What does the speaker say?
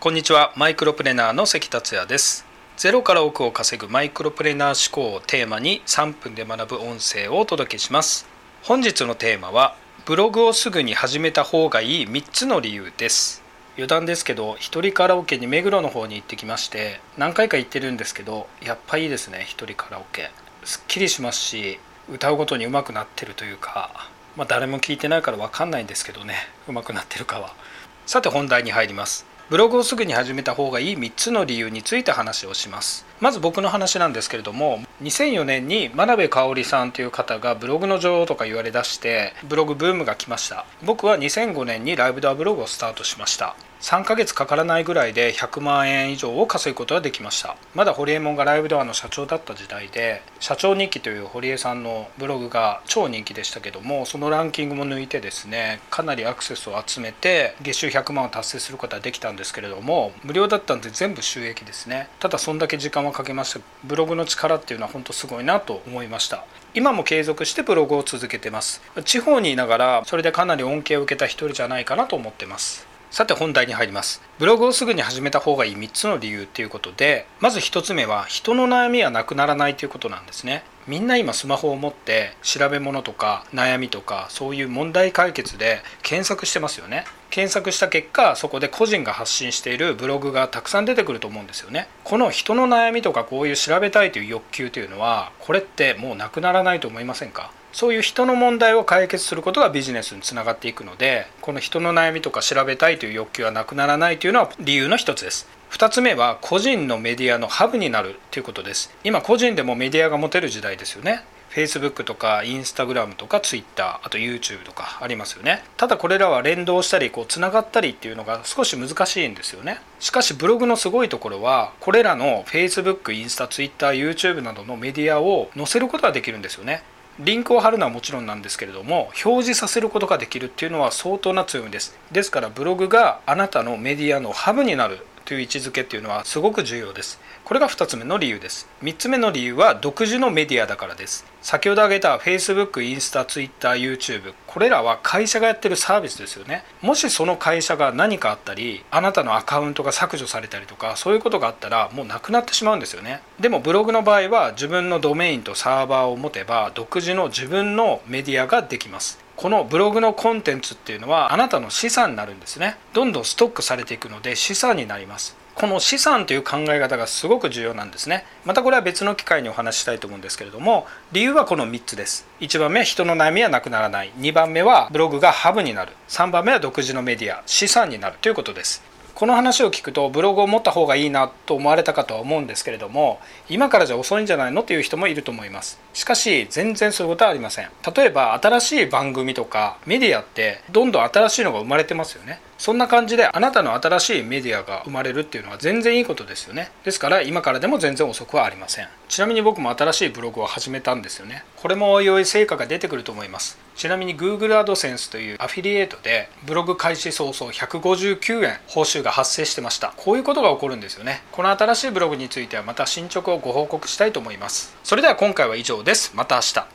こんにちは。マイクロプレナーの関達也です。ゼロから億を稼ぐマイクロプレナー思考をテーマに3分で学ぶ音声をお届けします。本日のテーマはブログをすぐに始めた方がいい3つの理由です。余談ですけど一人カラオケに目黒の方に行ってきまして何回か行ってるんですけどやっぱいいですね一人カラオケ。すっきりしますし歌うごとに上手くなってるというかまあ誰も聞いてないから分かんないんですけどね上手くなってるかは。さて本題に入ります。ブログをすぐに始めた方がいい3つの理由について話をします。まず僕の話なんですけれども2004年に真鍋かおりさんという方がブログの女王とか言われだしてブログブームが来ました。僕は2005年にライブドアブログをスタートしました。3ヶ月かからないぐらいで100万円以上を稼ぐことができました。まだ堀江門がライブドアの社長だった時代で社長日記という堀江さんのブログが超人気でしたけどもそのランキングも抜いてですねかなりアクセスを集めて月収100万を達成することができたんですけれども無料だったんで全部収益ですね。ただそんだけ時間はかけましたブログの力っていうのは本当すごいなと思いました。今も継続してブログを続けてます。地方にいながらそれでかなり恩恵を受けた一人じゃないかなと思ってます。さて本題に入ります。ブログをすぐに始めた方がいい3つの理由っていうことでまず1つ目は人の悩みはなくならないということなんですね。みんな今スマホを持って調べ物とか悩みとかそういう問題解決で検索してますよね。検索した結果そこで個人が発信しているブログがたくさん出てくると思うんですよね。この人の悩みとかこういう調べたいという欲求というのはこれってもうなくならないと思いませんか？そういう人の問題を解決することがビジネスにつながっていくのでこの人の悩みとか調べたいという欲求はなくならないというのは理由の一つです。2つ目は個人のメディアのハブになるということです。今個人でもメディアが持てる時代ですよね。Facebook とか Instagram とか Twitter あと YouTube とかありますよね。ただこれらは連動したりこうつながったりっていうのが少し難しいんですよね。しかしブログのすごいところはこれらの Facebook、インスタ、Twitter、YouTube などのメディアを載せることができるんですよね。リンクを貼るのはもちろんなんですけれども表示させることができるっていうのは相当な強みです。ですからブログがあなたのメディアのハブになる。という位置づけっていうのはすごく重要です。これが2つ目の理由です。3つ目の理由は独自のメディアだからです。先ほど挙げた Facebook、インスタ、Twitter、YouTube これらは会社がやってるサービスですよね。もしその会社が何かあったりあなたのアカウントが削除されたりとかそういうことがあったらもうなくなってしまうんですよね。でもブログの場合は自分のドメインとサーバーを持てば独自の自分のメディアができます。このブログのコンテンツっていうのはあなたの資産になるんですね。どんどんストックされていくので資産になります。この資産という考え方がすごく重要なんですね。またこれは別の機会にお話ししたいと思うんですけれども理由はこの3つです。1番目人の悩みはなくならない。2番目はブログがハブになる。3番目は独自のメディア。資産になるということです。この話を聞くとブログを持った方がいいなと思われたかとは思うんですけれども今からじゃ遅いんじゃないのという人もいると思います。しかし全然そういうことはありません。例えば新しい番組とかメディアってどんどん新しいのが生まれてますよね。そんな感じであなたの新しいメディアが生まれるっていうのは全然いいことですよね。ですから今からでも全然遅くはありません。ちなみに僕も新しいブログを始めたんですよね。これもおいおい成果が出てくると思います。ちなみに Google AdSense というアフィリエイトでブログ開始早々159円報酬が発生してました。こういうことが起こるんですよね。この新しいブログについてはまた進捗をご報告したいと思います。それでは今回は以上です。また明日。